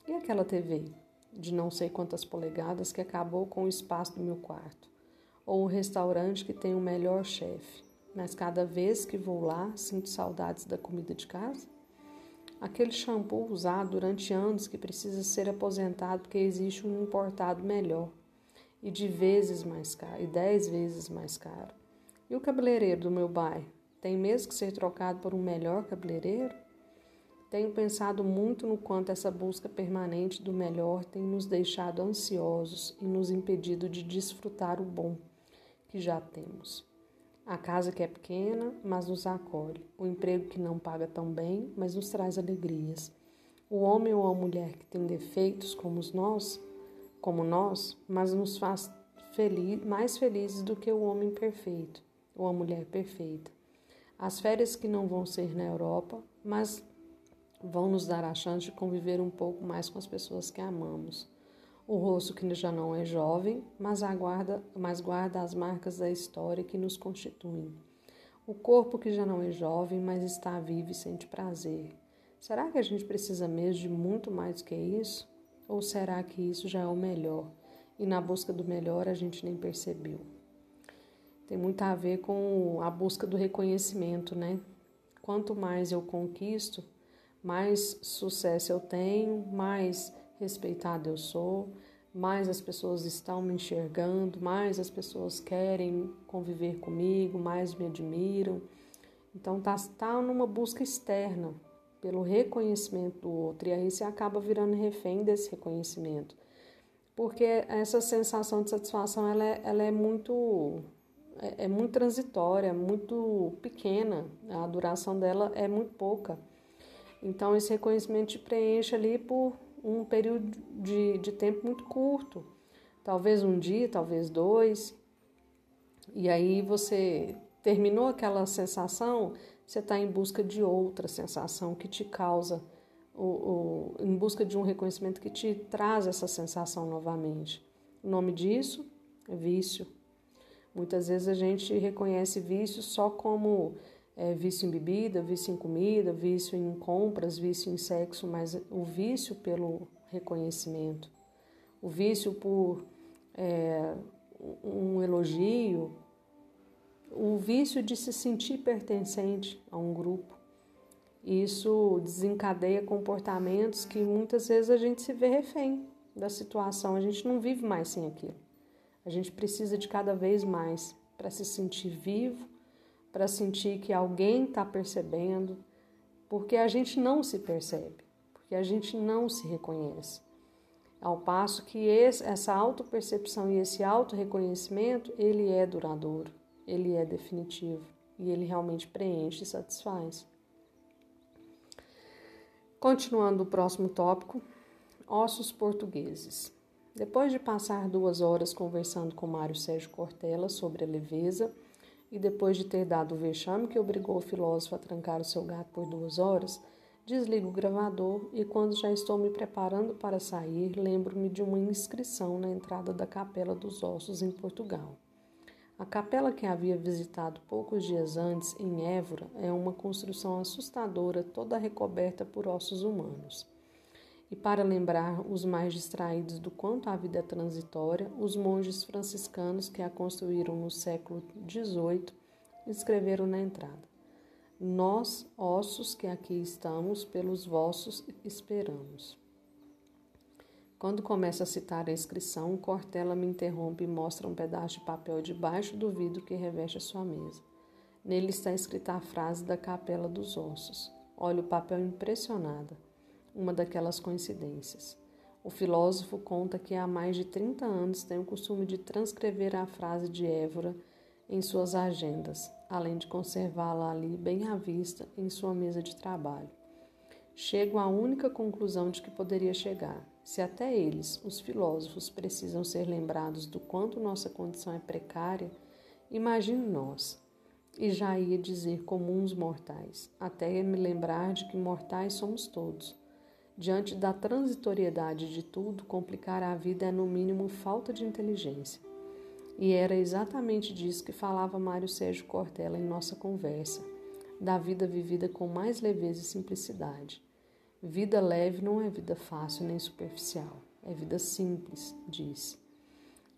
Speaker 1: E aquela TV de não sei quantas polegadas que acabou com o espaço do meu quarto? Ou o restaurante que tem o melhor chefe, mas cada vez que vou lá sinto saudades da comida de casa? Aquele shampoo usado durante anos que precisa ser aposentado porque existe um importado melhor e de vezes mais caro, e dez vezes mais caro. E o cabeleireiro do meu bairro tem mesmo que ser trocado por um melhor cabeleireiro? Tenho pensado muito no quanto essa busca permanente do melhor tem nos deixado ansiosos e nos impedido de desfrutar o bom que já temos. A casa que é pequena, mas nos acolhe. O emprego que não paga tão bem, mas nos traz alegrias. O homem ou a mulher que tem defeitos como nós, como nós, mas nos faz feliz, mais felizes do que o homem perfeito ou a mulher perfeita. As férias que não vão ser na Europa, mas vão nos dar a chance de conviver um pouco mais com as pessoas que amamos. O rosto que já não é jovem, mas aguarda, mas guarda as marcas da história que nos constituem. O corpo que já não é jovem, mas está vivo e sente prazer. Será que a gente precisa mesmo de muito mais do que isso? Ou será que isso já é o melhor e na busca do melhor a gente nem percebeu? Tem muito a ver com a busca do reconhecimento, né? Quanto mais eu conquisto, mais sucesso eu tenho, mais respeitado eu sou, mais as pessoas estão me enxergando, mais as pessoas querem conviver comigo, mais me admiram. Então tá, tá numa busca externa, pelo reconhecimento do outro. E aí você acaba virando refém desse reconhecimento. Porque essa sensação de satisfação ela é, ela é muito é, é muito transitória, muito pequena, a duração dela é muito pouca. Então esse reconhecimento te preenche ali por um período de, de tempo muito curto, talvez um dia, talvez dois, e aí você terminou aquela sensação, você está em busca de outra sensação que te causa, o, em busca de um reconhecimento que te traz essa sensação novamente. O nome disso é vício. Muitas vezes a gente reconhece vício só como é, vício em bebida, vício em comida, vício em compras, vício em sexo, mas o vício pelo reconhecimento, o vício por é, um elogio, o vício de se sentir pertencente a um grupo. Isso desencadeia comportamentos que muitas vezes a gente se vê refém da situação, a gente não vive mais sem aquilo. A gente precisa de cada vez mais para se sentir vivo, para sentir que alguém está percebendo, porque a gente não se percebe, porque a gente não se reconhece. Ao passo que esse, essa autopercepção e esse autorreconhecimento, ele é duradouro ele é definitivo e ele realmente preenche e satisfaz. Continuando o próximo tópico, ossos portugueses. Depois de passar duas horas conversando com Mário Sérgio Cortella sobre a leveza e depois de ter dado o vexame que obrigou o filósofo a trancar o seu gato por duas horas, desligo o gravador e, quando já estou me preparando para sair, lembro-me de uma inscrição na entrada da Capela dos Ossos em Portugal. A capela que havia visitado poucos dias antes, em Évora, é uma construção assustadora, toda recoberta por ossos humanos. E para lembrar os mais distraídos do quanto a vida é transitória, os monges franciscanos que a construíram no século XVIII escreveram na entrada: Nós, ossos que aqui estamos, pelos vossos esperamos. Quando começa a citar a inscrição, Cortella me interrompe e mostra um pedaço de papel debaixo do vidro que reveste a sua mesa. Nele está escrita a frase da Capela dos Ossos. Olha o papel impressionada. Uma daquelas coincidências. O filósofo conta que há mais de 30 anos tem o costume de transcrever a frase de Évora em suas agendas, além de conservá-la ali bem à vista em sua mesa de trabalho. Chego à única conclusão de que poderia chegar. Se até eles, os filósofos, precisam ser lembrados do quanto nossa condição é precária, imagine nós, e já ia dizer comuns mortais, até me lembrar de que mortais somos todos. Diante da transitoriedade de tudo, complicar a vida é no mínimo falta de inteligência. E era exatamente disso que falava Mário Sérgio Cortella em nossa conversa, da vida vivida com mais leveza e simplicidade. Vida leve não é vida fácil nem superficial, é vida simples, disse.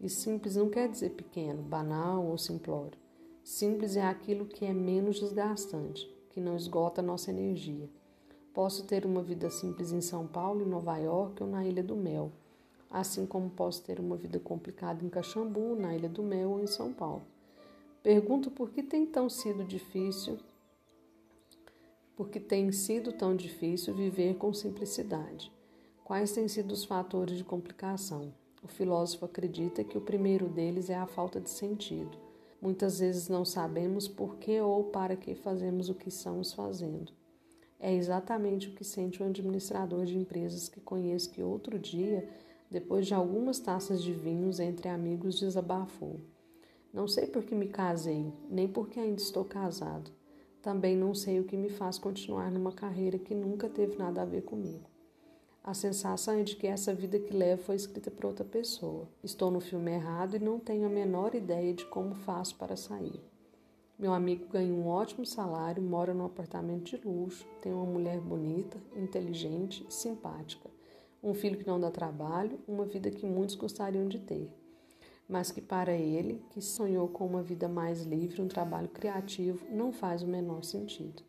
Speaker 1: E simples não quer dizer pequeno, banal ou simplório. Simples é aquilo que é menos desgastante, que não esgota nossa energia. Posso ter uma vida simples em São Paulo, em Nova York ou na Ilha do Mel, assim como posso ter uma vida complicada em Caxambu, na Ilha do Mel ou em São Paulo. Pergunto por que tem tão sido difícil, porque tem sido tão difícil viver com simplicidade. Quais têm sido os fatores de complicação? O filósofo acredita que o primeiro deles é a falta de sentido. Muitas vezes não sabemos por que ou para que fazemos o que estamos fazendo. É exatamente o que sente um administrador de empresas que conheço que outro dia, depois de algumas taças de vinhos entre amigos, desabafou. Não sei por que me casei, nem porque ainda estou casado. Também não sei o que me faz continuar numa carreira que nunca teve nada a ver comigo. A sensação é de que essa vida que levo foi escrita por outra pessoa. Estou no filme errado e não tenho a menor ideia de como faço para sair. Meu amigo ganha um ótimo salário, mora num apartamento de luxo, tem uma mulher bonita, inteligente, simpática, um filho que não dá trabalho, uma vida que muitos gostariam de ter, mas que para ele, que sonhou com uma vida mais livre, um trabalho criativo, não faz o menor sentido.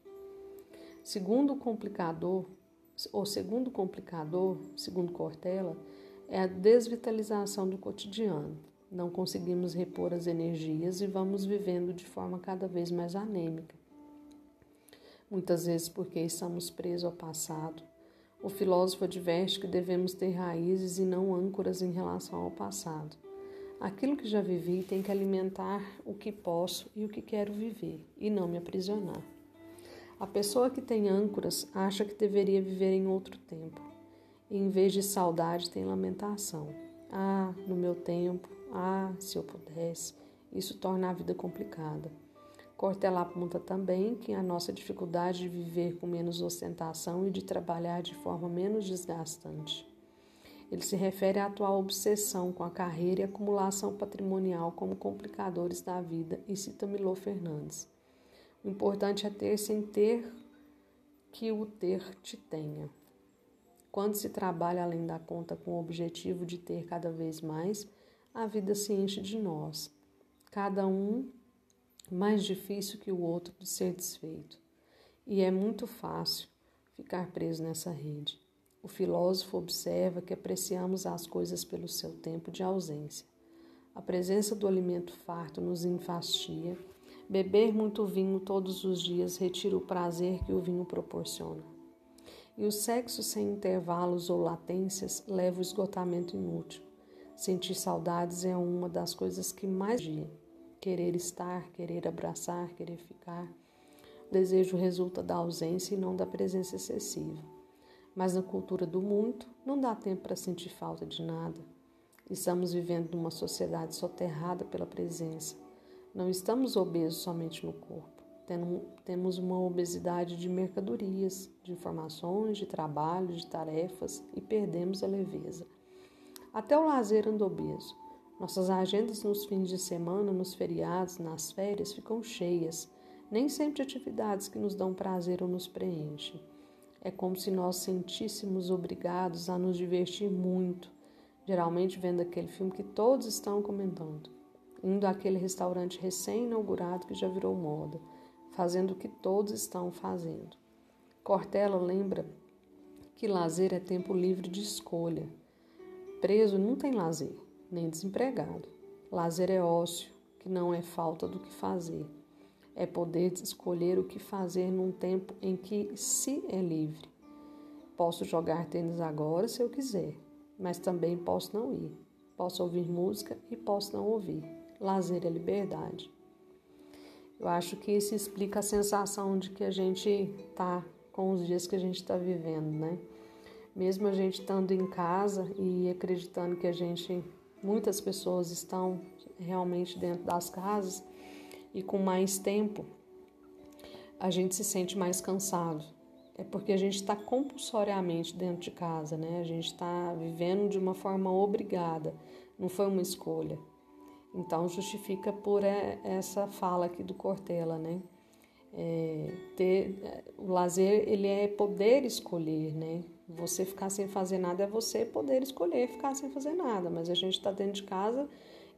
Speaker 1: Segundo o complicador, o segundo complicador, segundo Cortella, é a desvitalização do cotidiano. Não conseguimos repor as energias e vamos vivendo de forma cada vez mais anêmica. Muitas vezes porque estamos presos ao passado. O filósofo adverte que devemos ter raízes e não âncoras em relação ao passado. Aquilo que já vivi tem que alimentar o que posso e o que quero viver, e não me aprisionar. A pessoa que tem âncoras acha que deveria viver em outro tempo. E em vez de saudade, tem lamentação. Ah, no meu tempo, ah, se eu pudesse. Isso torna a vida complicada. Cortella aponta também que a nossa dificuldade de viver com menos ostentação e de trabalhar de forma menos desgastante. Ele se refere à atual obsessão com a carreira e acumulação patrimonial como complicadores da vida e cita Milô Fernandes. O importante é ter sem ter que o ter te tenha. Quando se trabalha além da conta com o objetivo de ter cada vez mais, a vida se enche de nós, cada um mais difícil que o outro de ser desfeito. E é muito fácil ficar preso nessa rede. O filósofo observa que apreciamos as coisas pelo seu tempo de ausência. A presença do alimento farto nos enfastia Beber muito vinho todos os dias retira o prazer que o vinho proporciona. E o sexo sem intervalos ou latências leva o esgotamento inútil. Sentir saudades é uma das coisas que mais dia. Querer estar, querer abraçar, querer ficar. O desejo resulta da ausência e não da presença excessiva. Mas na cultura do muito, não dá tempo para sentir falta de nada. Estamos vivendo numa sociedade soterrada pela presença não estamos obesos somente no corpo. Temos uma obesidade de mercadorias, de informações, de trabalho, de tarefas e perdemos a leveza. Até o lazer anda obeso. Nossas agendas nos fins de semana, nos feriados, nas férias ficam cheias, nem sempre atividades que nos dão prazer ou nos preenchem. É como se nós sentíssemos obrigados a nos divertir muito, geralmente vendo aquele filme que todos estão comentando, indo àquele restaurante recém-inaugurado que já virou moda, fazendo o que todos estão fazendo. Cortella lembra que lazer é tempo livre de escolha. Preso não tem lazer, nem desempregado. Lazer é ócio, que não é falta do que fazer. É poder escolher o que fazer num tempo em que se é livre. Posso jogar tênis agora se eu quiser, mas também posso não ir. Posso ouvir música e posso não ouvir. Lazer é liberdade. Eu acho que isso explica a sensação de que a gente está com os dias que a gente está vivendo, né? Mesmo a gente estando em casa e acreditando que a gente, muitas pessoas estão realmente dentro das casas e com mais tempo, a gente se sente mais cansado. É porque a gente está compulsoriamente dentro de casa, né? A gente está vivendo de uma forma obrigada, não foi uma escolha. Então justifica por essa fala aqui do Cortella, né? É, ter, o lazer ele é poder escolher, né? Você ficar sem fazer nada é você poder escolher ficar sem fazer nada, mas a gente está dentro de casa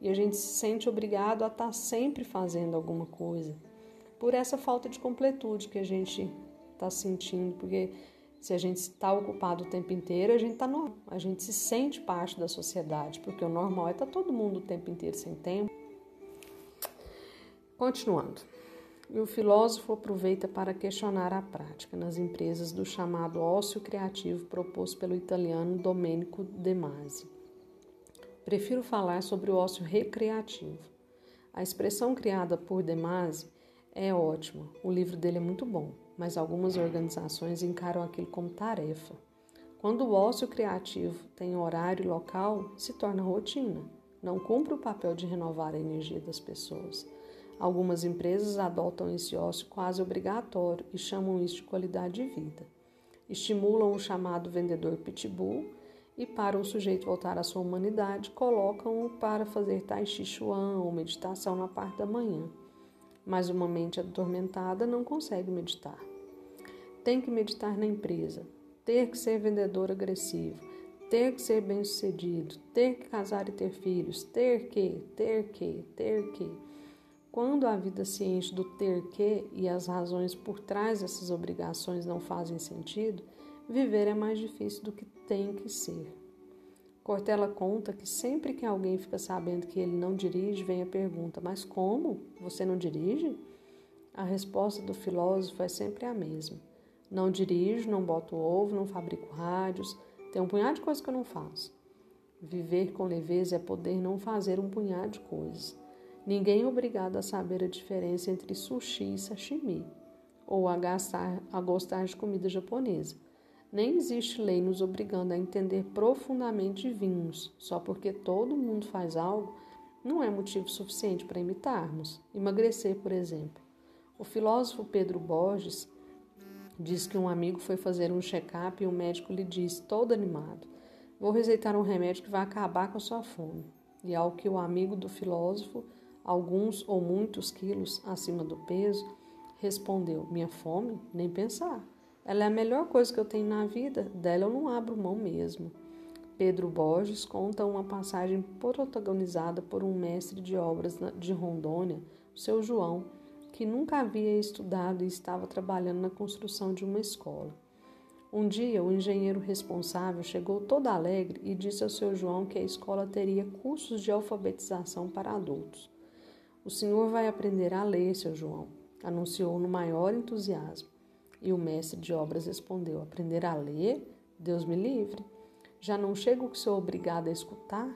Speaker 1: e a gente se sente obrigado a estar tá sempre fazendo alguma coisa por essa falta de completude que a gente está sentindo, porque se a gente está ocupado o tempo inteiro, a gente está normal, a gente se sente parte da sociedade, porque o normal é estar tá todo mundo o tempo inteiro sem tempo. Continuando. E o filósofo aproveita para questionar a prática nas empresas do chamado ócio criativo proposto pelo italiano Domenico De Masi. Prefiro falar sobre o ócio recreativo. A expressão criada por De Masi é ótima, o livro dele é muito bom, mas algumas organizações encaram aquilo como tarefa. Quando o ócio criativo tem horário e local, se torna rotina, não cumpre o papel de renovar a energia das pessoas. Algumas empresas adotam esse ócio quase obrigatório e chamam isso de qualidade de vida. Estimulam o chamado vendedor pitbull e, para o sujeito voltar à sua humanidade, colocam-o para fazer tai chi chuan ou meditação na parte da manhã. Mas uma mente atormentada não consegue meditar. Tem que meditar na empresa, ter que ser vendedor agressivo, ter que ser bem-sucedido, ter que casar e ter filhos, ter que, ter que, ter que. Quando a vida se enche do ter que e as razões por trás dessas obrigações não fazem sentido, viver é mais difícil do que tem que ser. Cortella conta que sempre que alguém fica sabendo que ele não dirige, vem a pergunta: Mas como? Você não dirige? A resposta do filósofo é sempre a mesma: Não dirijo, não boto ovo, não fabrico rádios, tem um punhado de coisas que eu não faço. Viver com leveza é poder não fazer um punhado de coisas. Ninguém é obrigado a saber a diferença entre sushi e sashimi, ou a, gastar, a gostar de comida japonesa. Nem existe lei nos obrigando a entender profundamente vinhos, só porque todo mundo faz algo, não é motivo suficiente para imitarmos. Emagrecer, por exemplo. O filósofo Pedro Borges diz que um amigo foi fazer um check-up e o médico lhe disse, todo animado: Vou receitar um remédio que vai acabar com a sua fome. E ao que o amigo do filósofo alguns ou muitos quilos acima do peso, respondeu: Minha fome? Nem pensar. Ela é a melhor coisa que eu tenho na vida, dela eu não abro mão mesmo. Pedro Borges conta uma passagem protagonizada por um mestre de obras de Rondônia, seu João, que nunca havia estudado e estava trabalhando na construção de uma escola. Um dia, o engenheiro responsável chegou todo alegre e disse ao seu João que a escola teria cursos de alfabetização para adultos. O senhor vai aprender a ler, seu João, anunciou no maior entusiasmo. E o mestre de obras respondeu: Aprender a ler? Deus me livre. Já não chego que sou obrigado a escutar?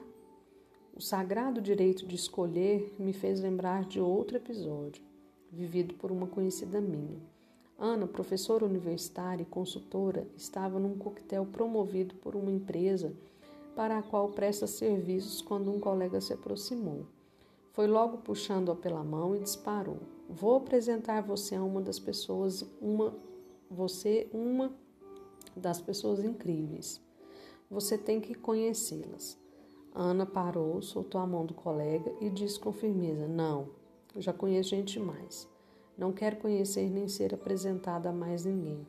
Speaker 1: O sagrado direito de escolher me fez lembrar de outro episódio, vivido por uma conhecida minha. Ana, professora universitária e consultora, estava num coquetel promovido por uma empresa para a qual presta serviços quando um colega se aproximou. Foi logo puxando-a pela mão e disparou. Vou apresentar você a uma das pessoas, uma você uma das pessoas incríveis. Você tem que conhecê-las. Ana parou, soltou a mão do colega e disse com firmeza: Não, já conheço gente demais. Não quero conhecer nem ser apresentada a mais ninguém.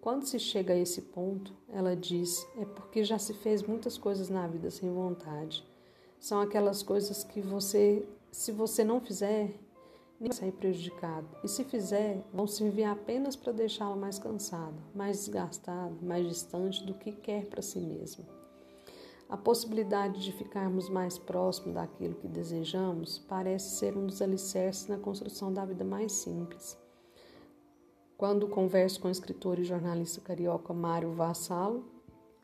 Speaker 1: Quando se chega a esse ponto, ela diz, é porque já se fez muitas coisas na vida sem vontade. São aquelas coisas que você, se você não fizer, nem vai sair prejudicado. E se fizer, vão servir apenas para deixá-la mais cansada, mais desgastada, mais distante do que quer para si mesma. A possibilidade de ficarmos mais próximos daquilo que desejamos parece ser um dos alicerces na construção da vida mais simples. Quando converso com o escritor e jornalista carioca Mário Vassalo,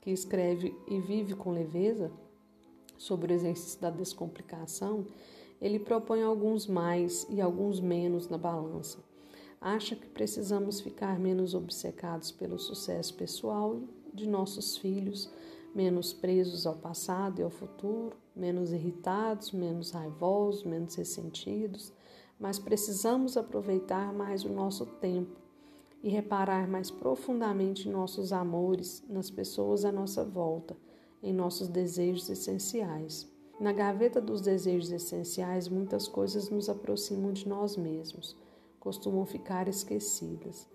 Speaker 1: que escreve e vive com leveza sobre o exercício da descomplicação, ele propõe alguns mais e alguns menos na balança. Acha que precisamos ficar menos obcecados pelo sucesso pessoal de nossos filhos, menos presos ao passado e ao futuro, menos irritados, menos raivosos, menos ressentidos, mas precisamos aproveitar mais o nosso tempo e reparar mais profundamente nossos amores, nas pessoas à nossa volta, em nossos desejos essenciais. Na gaveta dos desejos essenciais, muitas coisas nos aproximam de nós mesmos, costumam ficar esquecidas.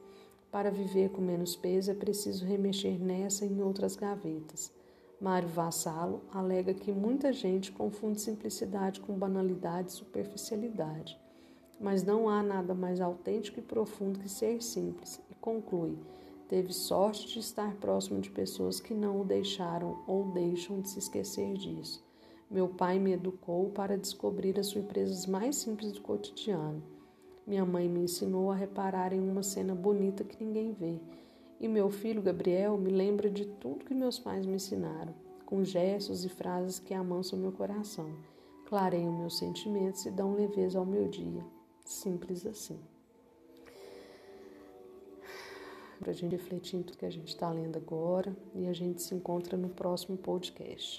Speaker 1: Para viver com menos peso é preciso remexer nessa e em outras gavetas. Mário Vassalo alega que muita gente confunde simplicidade com banalidade e superficialidade. Mas não há nada mais autêntico e profundo que ser simples, e conclui: teve sorte de estar próximo de pessoas que não o deixaram ou deixam de se esquecer disso. Meu pai me educou para descobrir as surpresas mais simples do cotidiano. Minha mãe me ensinou a reparar em uma cena bonita que ninguém vê e meu filho Gabriel me lembra de tudo que meus pais me ensinaram, com gestos e frases que amansam meu coração, clareiam meus sentimentos e dão leveza ao meu dia. Simples assim. Para a gente refletir em tudo que a gente está lendo agora e a gente se encontra no próximo podcast.